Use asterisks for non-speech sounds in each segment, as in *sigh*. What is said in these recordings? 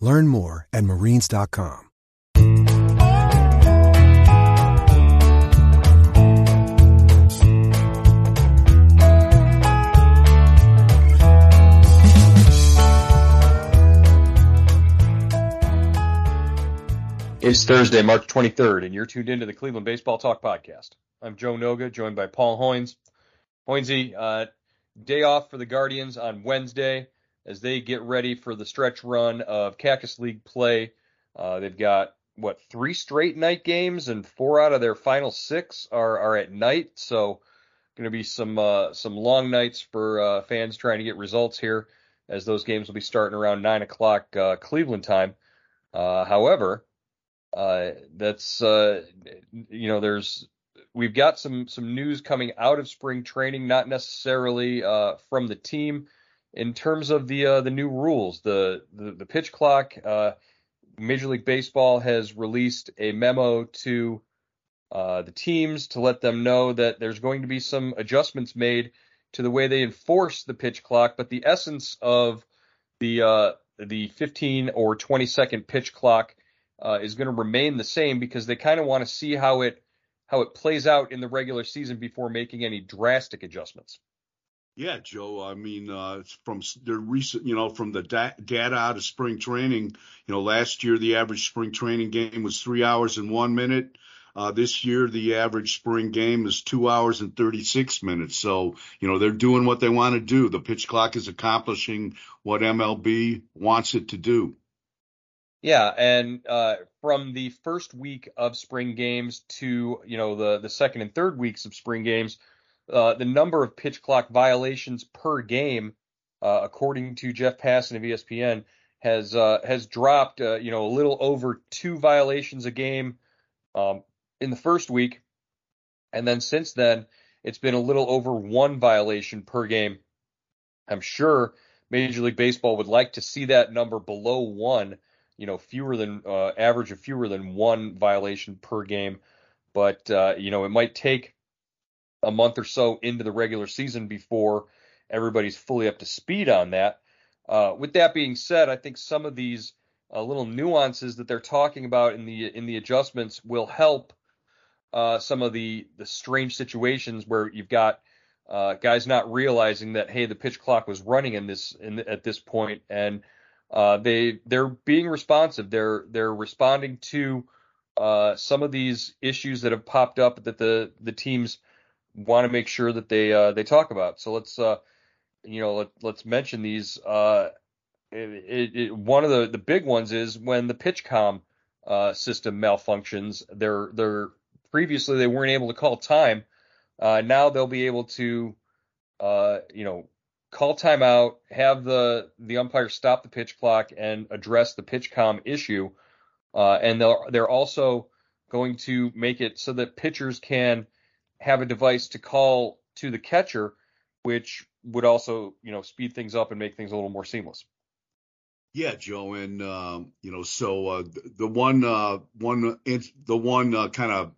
Learn more at marines.com. It's Thursday, March 23rd, and you're tuned into the Cleveland Baseball Talk Podcast. I'm Joe Noga, joined by Paul Hoynes. Hoynesy, uh, day off for the Guardians on Wednesday as they get ready for the stretch run of Cactus League play. Uh, they've got what three straight night games, and four out of their final six are are at night. So, going to be some uh, some long nights for uh, fans trying to get results here, as those games will be starting around nine o'clock uh, Cleveland time. Uh, however, uh, that's you know there's we've got some some news coming out of spring training, not necessarily from the team in terms of the uh, the new rules. The the, the pitch clock. Uh, Major League Baseball has released a memo to uh, the teams to let them know that there's going to be some adjustments made to the way they enforce the pitch clock, but the essence of the the 15 or 20 second pitch clock uh, is going to remain the same because they kind of want to see how it how it plays out in the regular season before making any drastic adjustments. Yeah, Joe. I mean, uh, from the recent, you know, from the da- data out of spring training, you know, last year the average spring training game was three hours and one minute. Uh, this year the average spring game is two hours and 36 minutes. So, you know, they're doing what they want to do. The pitch clock is accomplishing what MLB wants it to do. Yeah, and uh, from the first week of spring games to you know the the second and third weeks of spring games, uh, the number of pitch clock violations per game, uh, according to Jeff Passan of ESPN, has uh, has dropped uh, you know a little over two violations a game um, in the first week, and then since then it's been a little over one violation per game. I'm sure Major League Baseball would like to see that number below one you know fewer than uh, average of fewer than one violation per game. But you know it might take a month or so into the regular season before everybody's fully up to speed on that. Uh, with that being said, I think some of these uh, little nuances that they're talking about in the in the adjustments will help uh, some of the the strange situations where you've got uh, guys not realizing that hey the pitch clock was running in this in, at this point and uh, they they're being responsive. They're they're responding to uh, some of these issues that have popped up that the the teams want to make sure that they uh, they talk about. So let's uh, you know let, let's mention these. Uh, it, it, one of the, the big ones is when the PitchCom uh, system malfunctions. They're they're previously they weren't able to call time. Uh, now they'll be able to uh, you know call timeout, have the the umpire stop the pitch clock and address the PitchCom issue. Uh, and they're they're also going to make it so that pitchers can have a device to call to the catcher, which would also you know speed things up and make things a little more seamless. Yeah, Joe, and um, you know, so uh, the one uh, one the one uh, kind of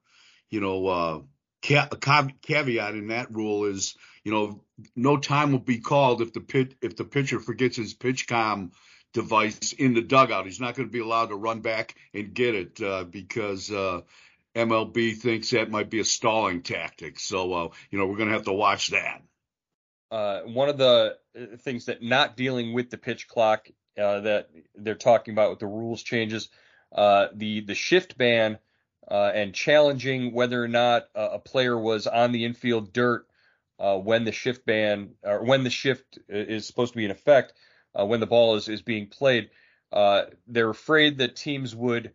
you know uh, caveat in that rule is you know, no time will be called if the pit if the pitcher forgets his PitchCom device in the dugout. He's not going to be allowed to run back and get it uh, because uh, MLB thinks that might be a stalling tactic. So uh, you know, we're going to have to watch that. Uh, one of the uh, things that not dealing with the pitch clock uh, that they're talking about with the rules changes uh, the the shift ban uh, and challenging whether or not a, player was on the infield dirt when the shift ban or when the shift is supposed to be in effect when the ball is is being played. They're afraid that teams would,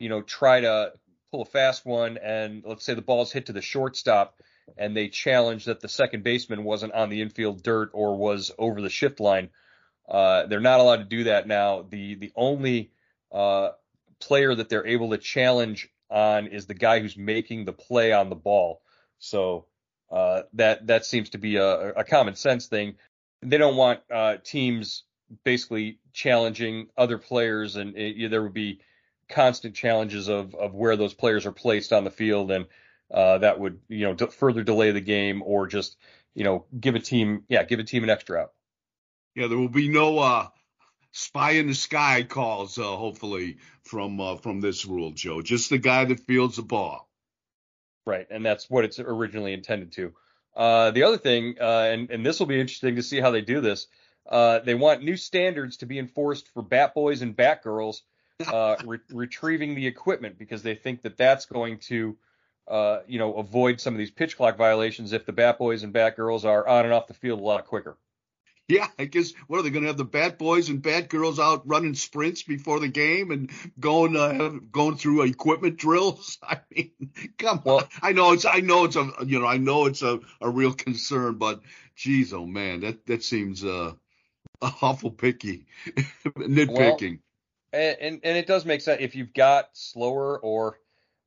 you know, try to pull a fast one and let's say the ball's hit to the shortstop and they challenge that the second baseman wasn't on the infield dirt or was over the shift line. Uh, they're not allowed to do that now. The the only uh, player that they're able to challenge on is the guy who's making the play on the ball. So uh, that that seems to be a, a, common sense thing. They don't want uh, teams basically challenging other players, and it, there would be constant challenges of of where those players are placed on the field, and uh, that would you know further delay the game or just you know give a team yeah give a team an extra out. Yeah, there will be no uh, spy in the sky calls, uh, hopefully from uh, from this rule, Joe. Just the guy that fields the ball. Right, and that's what it's originally intended to. Uh, the other thing, uh, and and this will be interesting to see how they do this. Uh, they want new standards to be enforced for bat boys and bat girls uh, re- retrieving the equipment because they think that that's going to, uh, you know, avoid some of these pitch clock violations if the bat boys and bat girls are on and off the field a lot quicker. Yeah, I guess what are they going to have the bat boys and bat girls out running sprints before the game and going uh, going through equipment drills? *laughs* I mean, come well, on. I know it's I know it's a you know I know it's a, a real concern, but geez, oh man, that that seems uh awful picky *laughs* nitpicking. Well, and and it does make sense if you've got slower or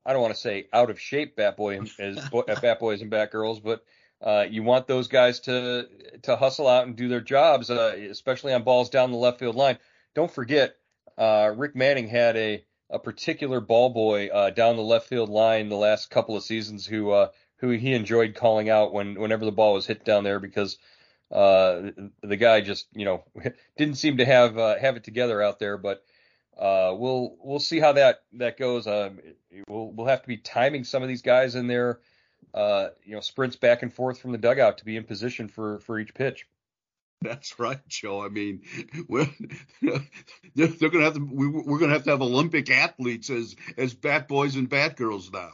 I don't want to say out of shape bat boy as bat boys and bat girls, but uh, you want those guys to to hustle out and do their jobs, uh, especially on balls down the left field line. Don't forget, uh, Rick Manning had a a particular ball boy uh, down the left field line the last couple of seasons who uh, who he enjoyed calling out when whenever the ball was hit down there because uh, the guy just you know *laughs* didn't seem to have have it together out there. But we'll we'll see how that that goes. Um, we'll we'll have to be timing some of these guys in there uh, you know, sprints back and forth from the dugout to be in position for for each pitch. That's right, Joe. I mean, *laughs* we're, *laughs* they're, they're going to have to. We, we're going to have to have Olympic athletes as as bat boys and bat girls now.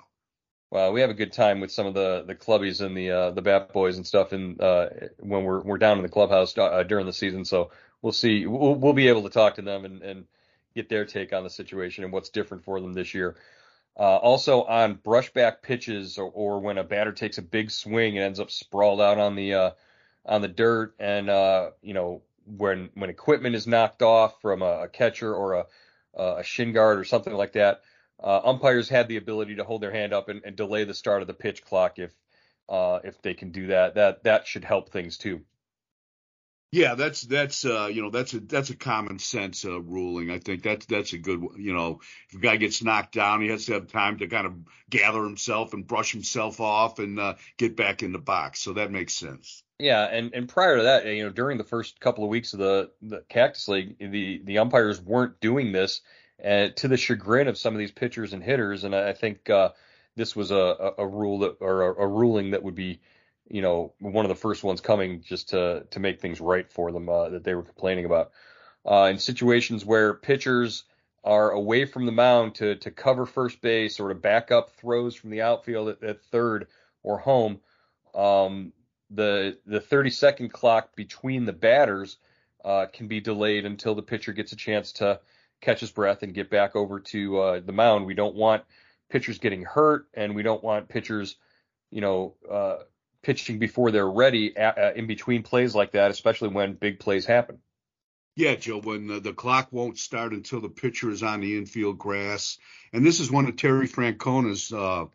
Well, we have a good time with some of the the clubbies and the uh, the bat boys and stuff, and uh, when we're we're down in the clubhouse uh, during the season. So we'll see. We'll, we'll be able to talk to them and, and get their take on the situation and what's different for them this year. Uh, also on brushback pitches or, or, when a batter takes a big swing and ends up sprawled out on the uh, on the dirt, and uh, you know when when equipment is knocked off from a, a catcher or a, a shin guard or something like that, uh, umpires had the ability to hold their hand up and, and delay the start of the pitch clock if uh, if they can do that. That that should help things too. Yeah, that's that's uh, you know that's a that's a common sense uh, ruling. I think that's that's a good you know if a guy gets knocked down, he has to have time to kind of gather himself and brush himself off and uh, get back in the box. So that makes sense. Yeah, and and prior to that, you know, during the first couple of weeks of the the Cactus League, the the umpires weren't doing this, uh, to the chagrin of some of these pitchers and hitters. And I think uh, this was a, a, rule that or a, a ruling that would be you know, one of the first ones coming just to to make things right for them uh, that they were complaining about. Uh, in situations where pitchers are away from the mound to to cover first base or to back up throws from the outfield at, at third or home, um, the the 30 second clock between the batters uh, can be delayed until the pitcher gets a chance to catch his breath and get back over to uh, the mound. We don't want pitchers getting hurt, and we don't want pitchers, you know, uh, pitching before they're ready uh, in between plays like that, especially when big plays happen. Yeah, Joe, when the, the, clock won't start until the pitcher is on the infield grass. And this is one of Terry Francona's uh,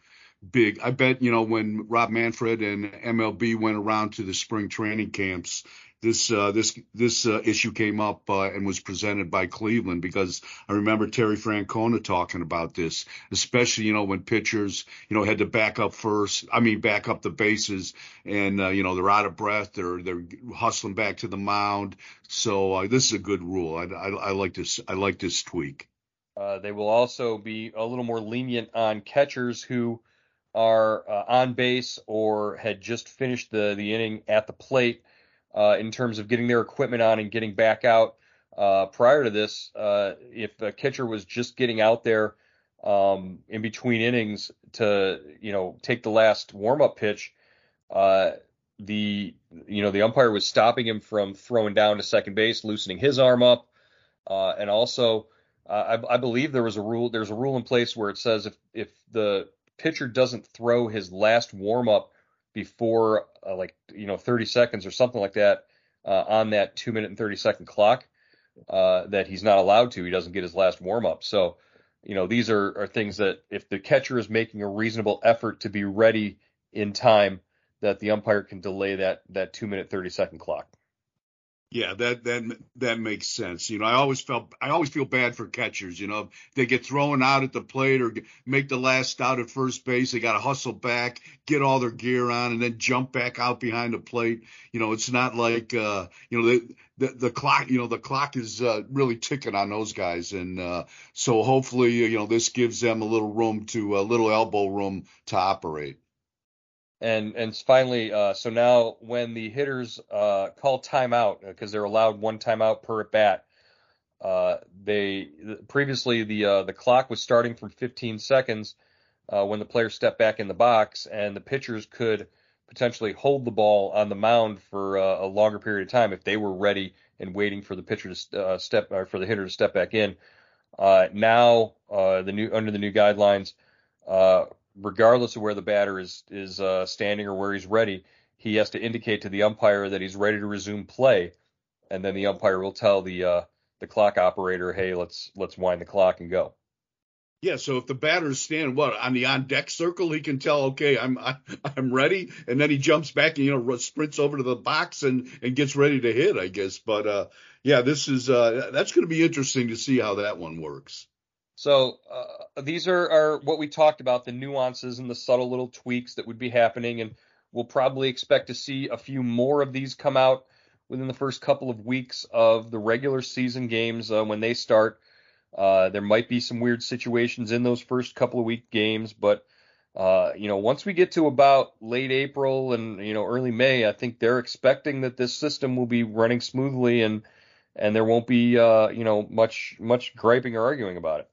big. I bet, you know, when Rob Manfred and MLB went around to the spring training camps, this uh, this this uh, issue came up uh, and was presented by Cleveland because I remember Terry Francona talking about this, especially you know when pitchers you know had to back up first. I mean back up the bases and uh, you know they're out of breath, they're they're hustling back to the mound. So uh, this is a good rule. I, I, I like this. I like this tweak. Uh, they will also be a little more lenient on catchers who are on base or had just finished the the inning at the plate uh, in terms of getting their equipment on and getting back out. uh, prior to this, uh, if a catcher was just getting out there um, in between innings to you know take the last warm up pitch, uh, the you know the umpire was stopping him from throwing down to second base, loosening his arm up, uh, and also uh, I, I, believe there was a rule. There's a rule in place where it says if if the pitcher doesn't throw his last warm up before uh, like you know 30 seconds or something like that uh, on that two minute and 30 second clock, uh, that he's not allowed to. He doesn't get his last warm up. So you know these are are things that if the catcher is making a reasonable effort to be ready in time that the umpire can delay that that two minute thirty second clock. Yeah, that that that makes sense. You know, I always felt I always feel bad for catchers. You know, they get thrown out at the plate or make the last out at first base. They got to hustle back, get all their gear on, and then jump back out behind the plate. You know, it's not like uh, you know the, the the clock. You know, the clock is uh, really ticking on those guys, and uh, so hopefully, you know, this gives them a little room to a little elbow room to operate. And and finally, uh, so now when the hitters uh, call timeout because uh, they're allowed one timeout per at bat, uh, they previously the uh, the clock was starting from 15 seconds uh, when the player stepped back in the box, and the pitchers could potentially hold the ball on the mound for a longer period of time if they were ready and waiting for the pitcher to step or for the hitter to step back in. now the new under the new guidelines regardless of where the batter is is uh, standing or where he's ready, he has to indicate to the umpire that he's ready to resume play, and then the umpire will tell the uh, the clock operator, "Hey, let's let's wind the clock and go." Yeah, so if the batter's standing what on the on deck circle, he can tell, okay, I'm I, I'm ready, and then he jumps back and you know sprints over to the box and and gets ready to hit, I guess. But uh, yeah, this is uh, that's going to be interesting to see how that one works. So uh, these are, are what we talked about, the nuances and the subtle little tweaks that would be happening, and we'll probably expect to see a few more of these come out within the first couple of weeks of the regular season games uh, when they start. Uh, there might be some weird situations in those first couple of week games, but uh, you know, once we get to about late April and you know early May, I think they're expecting that this system will be running smoothly and and there won't be uh, you know much much griping or arguing about it.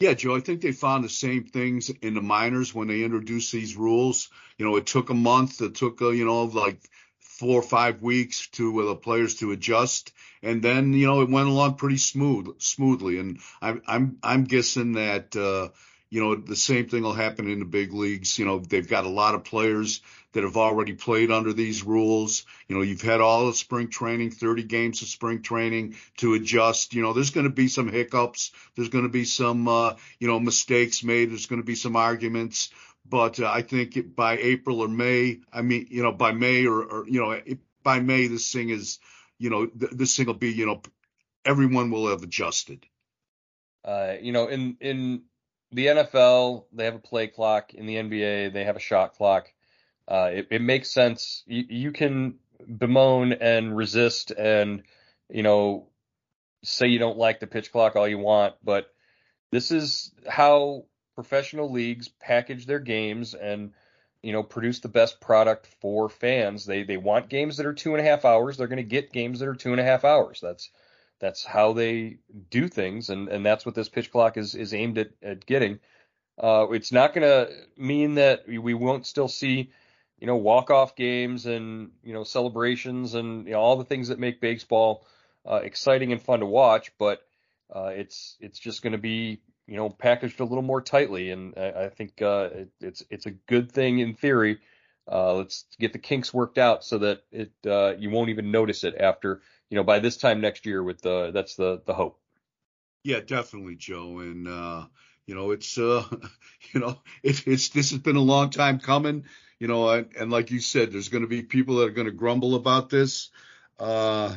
Yeah, Joe, I think they found the same things in the minors when they introduced these rules. You know, it took a month, it took, uh, you know, like four or five weeks to uh, the players to adjust, and then you know it went along pretty smooth, smoothly. And I'm I'm I'm guessing that uh, you know the same thing will happen in the big leagues. You know, they've got a lot of players that have already played under these rules. You know, you've had all of spring training, 30 games of spring training to adjust. You know, there's going to be some hiccups. There's going to be some, uh, you know, mistakes made. There's going to be some arguments. But uh, I think by April or May, I mean, you know, by May or, or you know, by May, this thing is, you know, th- this thing will be, you know, everyone will have adjusted. Uh, you know, in in the NFL, they have a play clock. In the NBA, they have a shot clock. Uh, it, it, makes sense. You, you, can bemoan and resist and, you know, say you don't like the pitch clock all you want, but this is how professional leagues package their games and, you know, produce the best product for fans. They they want games that are two and a half hours. They're going to get games that are two and a half hours. That's that's how they do things, and and that's what this pitch clock is is aimed at, at getting. Uh, it's not going to mean that we won't still see you know, walk off games and, you know, celebrations and you know, all the things that make baseball uh, exciting and fun to watch. But uh, it's it's just going to be, you know, packaged a little more tightly. And I, I think uh, it, it's it's a good thing in theory. Uh, let's get the kinks worked out so that it uh, you won't even notice it after, you know, by this time next year. With the that's the the hope. Yeah, definitely, Joe. And uh, you know, it's uh, *laughs* you know, it, it's this has been a long time coming you know, and, and like you said, there's going to be people that are going to grumble about this. Uh,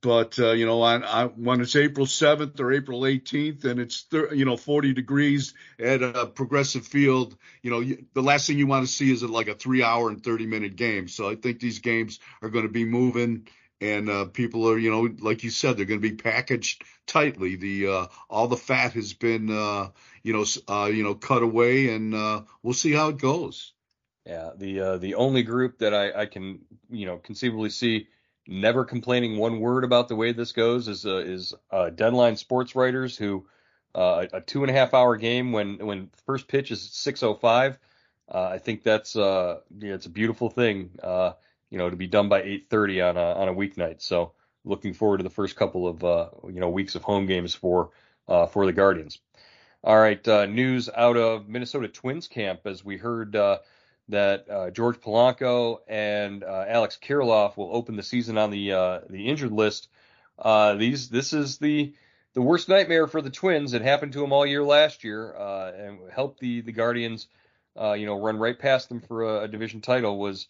but uh, you know, on, on, when it's April 7th or April 18th, and it's thir- you know 40 degrees at a progressive field, you know, you, the last thing you want to see is like a three-hour and 30-minute game. So I think these games are going to be moving, and uh, people are, you know, like you said, they're going to be packaged tightly. The uh, all the fat has been, uh, you know, uh, you know, cut away, and uh, we'll see how it goes. Yeah, the uh, the only group that I, I can you know conceivably see never complaining one word about the way this goes is is uh, deadline sports writers who uh, a two and a half hour game when when first pitch is 6:05. Uh, I think that's uh, yeah, it's a beautiful thing, uh, you know, to be done by 8:30 on a on a weeknight. So looking forward to the first couple of uh, you know weeks of home games for uh, for the Guardians. All right, uh, news out of Minnesota Twins camp as we heard uh, that uh, George Polanco and uh, Alex Kirilloff will open the season on the the injured list. These this is the the worst nightmare for the Twins. It happened to them all year last year and helped the the Guardians, you know, run right past them for a, a division title. Was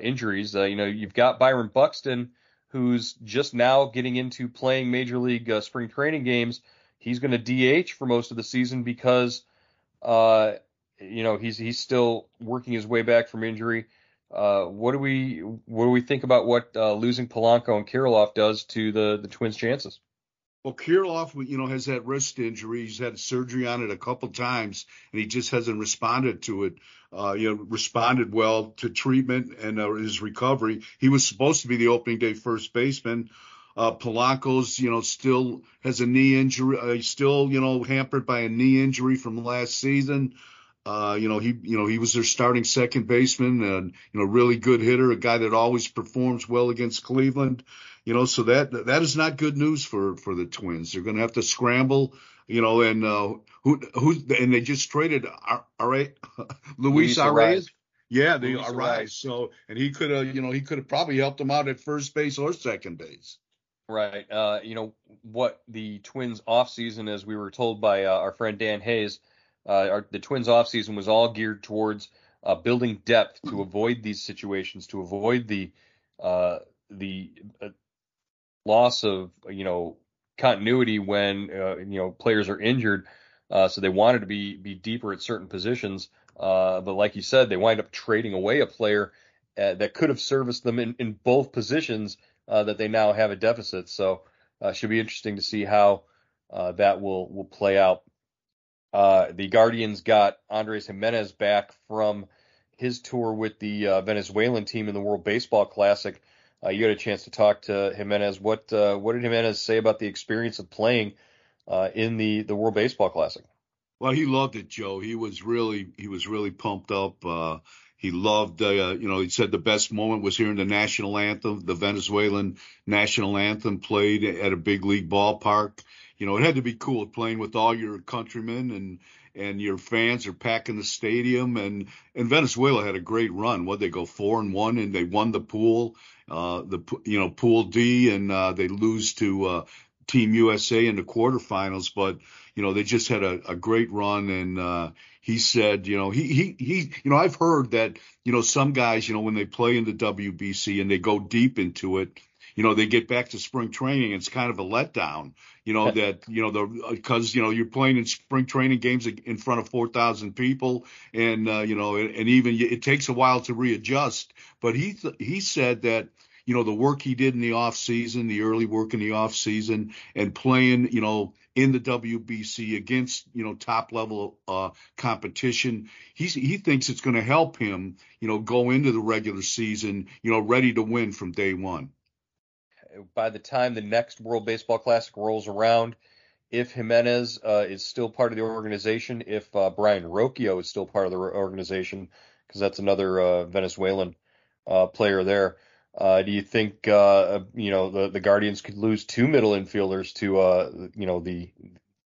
injuries. you know, you've got Byron Buxton, who's just now getting into playing major league spring training games. He's going to DH for most of the season because uh, you know he's he's still working his way back from injury. Uh, what do we what do we think about what uh, losing Polanco and Kirilloff does to the the Twins' chances? Well, Kirilloff, you know, has that wrist injury. He's had surgery on it a couple times, and he just hasn't responded to it. Uh, you know, responded well to treatment and uh, his recovery. He was supposed to be the opening day first baseman. Uh, Polanco's, you know, still has a knee injury. Uh, still, you know, hampered by a knee injury from last season. Uh, you know, he, you know, he was their starting second baseman and, you know, really good hitter, a guy that always performs well against Cleveland. You know, so that, that is not good news for, for the Twins. They're going to have to scramble, you know, and, uh, who, who, and they just traded, right, *laughs* Luis Arraez. Yeah, they Arraez. So, and he could have, you know, he could have probably helped them out at first base or second base. Right. Uh, you know, what the Twins offseason, as we were told by uh, our friend Dan Hayes, uh, our, the Twins offseason was all geared towards uh, building depth to avoid these situations, to avoid the uh, the uh, loss of you know continuity when uh, you know players are injured. Uh, so they wanted to be be deeper at certain positions, but like you said, they wind up trading away a player that could have serviced them in, in both positions that they now have a deficit. So it should be interesting to see how that will will play out. Uh, the Guardians got Andres Gimenez back from his tour with the uh, Venezuelan team in the World Baseball Classic. Uh, you had a chance to talk to Gimenez. What uh, what did Gimenez say about the experience of playing uh, in the the World Baseball Classic? Well, he loved it, Joe. He was really he was really pumped up. Uh, he loved, you know, he said the best moment was hearing the national anthem, the Venezuelan national anthem played at a big league ballpark you know, it had to be cool playing with all your countrymen and and your fans are packing the stadium. And and Venezuela had a great run. What they go four and one and they won the pool, uh, the you know pool D and uh, they lose to uh, Team USA in the quarterfinals, but you know they just had a, a great run. And uh, he said, you know, he he he, you know, I've heard that you know some guys, you know, when they play in the WBC and they go deep into it you know, they get back to spring training. It's kind of a letdown, you know, that, you know, the, because, you know, you're playing in spring training games in front of 4,000 people and, uh, you know, and, and even it takes a while to readjust. But he, th- he said that, you know, the work he did in the off season, the early work in the off season and playing, you know, in the WBC against, you know, top level uh, competition. He's, he thinks it's going to help him, you know, go into the regular season, you know, ready to win from day one by the time the next World Baseball Classic rolls around, if Gimenez uh, is still part of the organization, if uh, Brayan Rocchio is still part of the organization, because that's another uh, Venezuelan uh, player there. Uh, do you think uh, you know the the Guardians could lose two middle infielders to you know the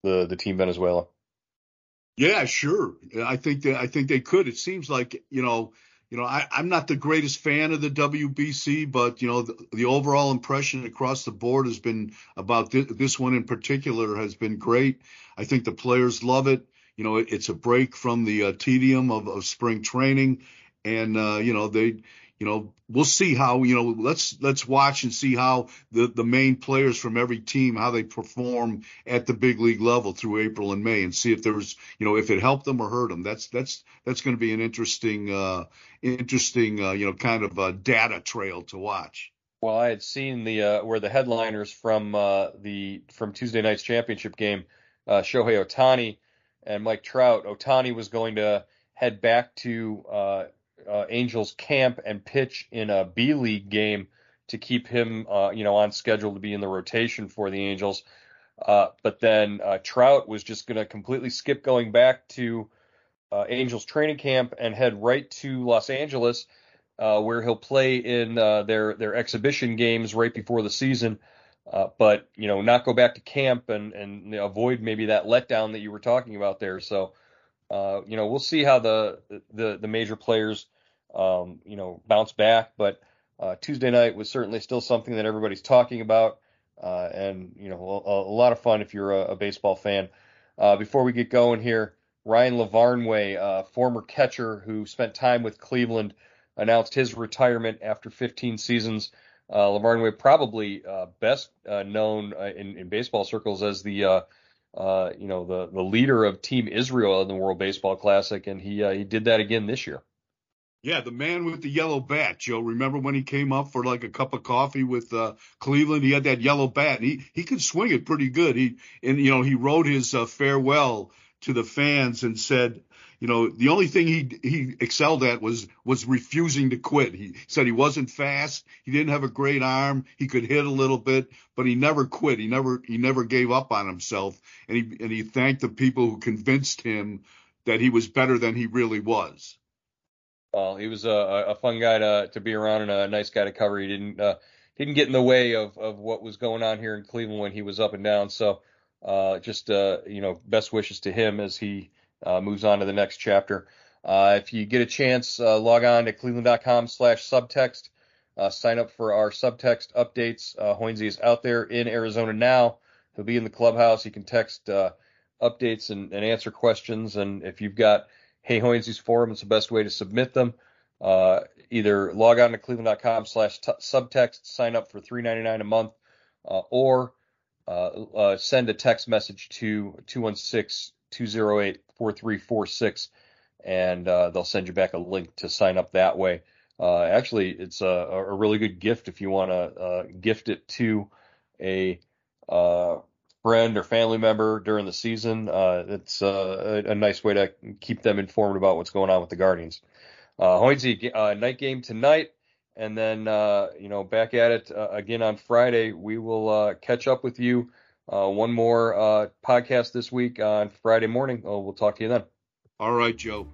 the the team Venezuela? Yeah, sure. I think that I think they could. It seems like you know you know, I, am not the greatest fan of the WBC, but you know, the, the overall impression across the board has been about th- this one in particular has been great. I think the players love it. You know, it, it's a break from the uh, tedium of, of spring training, and uh, you know, they you know, we'll see how, you know, let's let's watch and see how the the main players from every team how they perform at the big league level through April and May and see if there's, you know, if it helped them or hurt them. That's that's that's going to be an interesting uh interesting uh, you know, kind of a data trail to watch. Well, I had seen the uh, where the headliners from uh, the from Tuesday night's championship game, uh, Shohei Ohtani and Mike Trout. Ohtani was going to head back to uh, uh, Angels camp and pitch in a B League game to keep him, uh, you know, on schedule to be in the rotation for the Angels. Uh, but then uh, Trout was just going to completely skip going back to uh, Angels training camp and head right to Los Angeles, uh, where he'll play in uh, their their exhibition games right before the season. but you know, not go back to camp and and avoid maybe that letdown that you were talking about there. So, you know, we'll see how the the the major players, um, you know, bounce back. But Tuesday night was certainly still something that everybody's talking about uh, and you know a, a, lot of fun if you're a, a baseball fan. Uh, before we get going here, Ryan LaVarnway, uh, former catcher who spent time with Cleveland, announced his retirement after 15 seasons. Uh, LaVarnway probably uh, best uh, known uh, in, in, baseball circles as the uh, you know the the leader of Team Israel in the World Baseball Classic, and he he did that again this year. Yeah, the man with the yellow bat, Joe. Remember when he came up for like a cup of coffee with uh, Cleveland? He had that yellow bat, and he he could swing it pretty good. He and you know he wrote his uh, farewell to the fans and said, you know, the only thing he he excelled at was was refusing to quit. He said he wasn't fast, he didn't have a great arm, he could hit a little bit, but he never quit. He never he never gave up on himself, and he and he thanked the people who convinced him that he was better than he really was. He was a, a fun guy to to be around and a nice guy to cover. He didn't uh, didn't get in the way of of what was going on here in Cleveland when he was up and down. So uh, just uh, you know, best wishes to him as he uh, moves on to the next chapter. Uh, if you get a chance, uh, log on to cleveland.com/subtext. sign up for our subtext updates. Uh, Hoynesy is out there in Arizona now. He'll be in the clubhouse. He can text updates and, and answer questions. And if you've got Hey Hoynesy's forum is the best way to submit them. Uh, either log on to cleveland.com slash subtext, sign up for $3.99 a month, uh, or uh, uh send a text message to 216-208-4346, and uh, they'll send you back a link to sign up that way. Uh, actually, it's a, a, really good gift if you want to gift it to a friend or family member during the season. Uh, it's uh, a, a, nice way to keep them informed about what's going on with the Guardians. Uh, uh, night game tonight, and then uh, you know back at it uh, again on Friday. We will uh, catch up with you. one more podcast this week on Friday morning. We'll talk to you then. All right, Joe.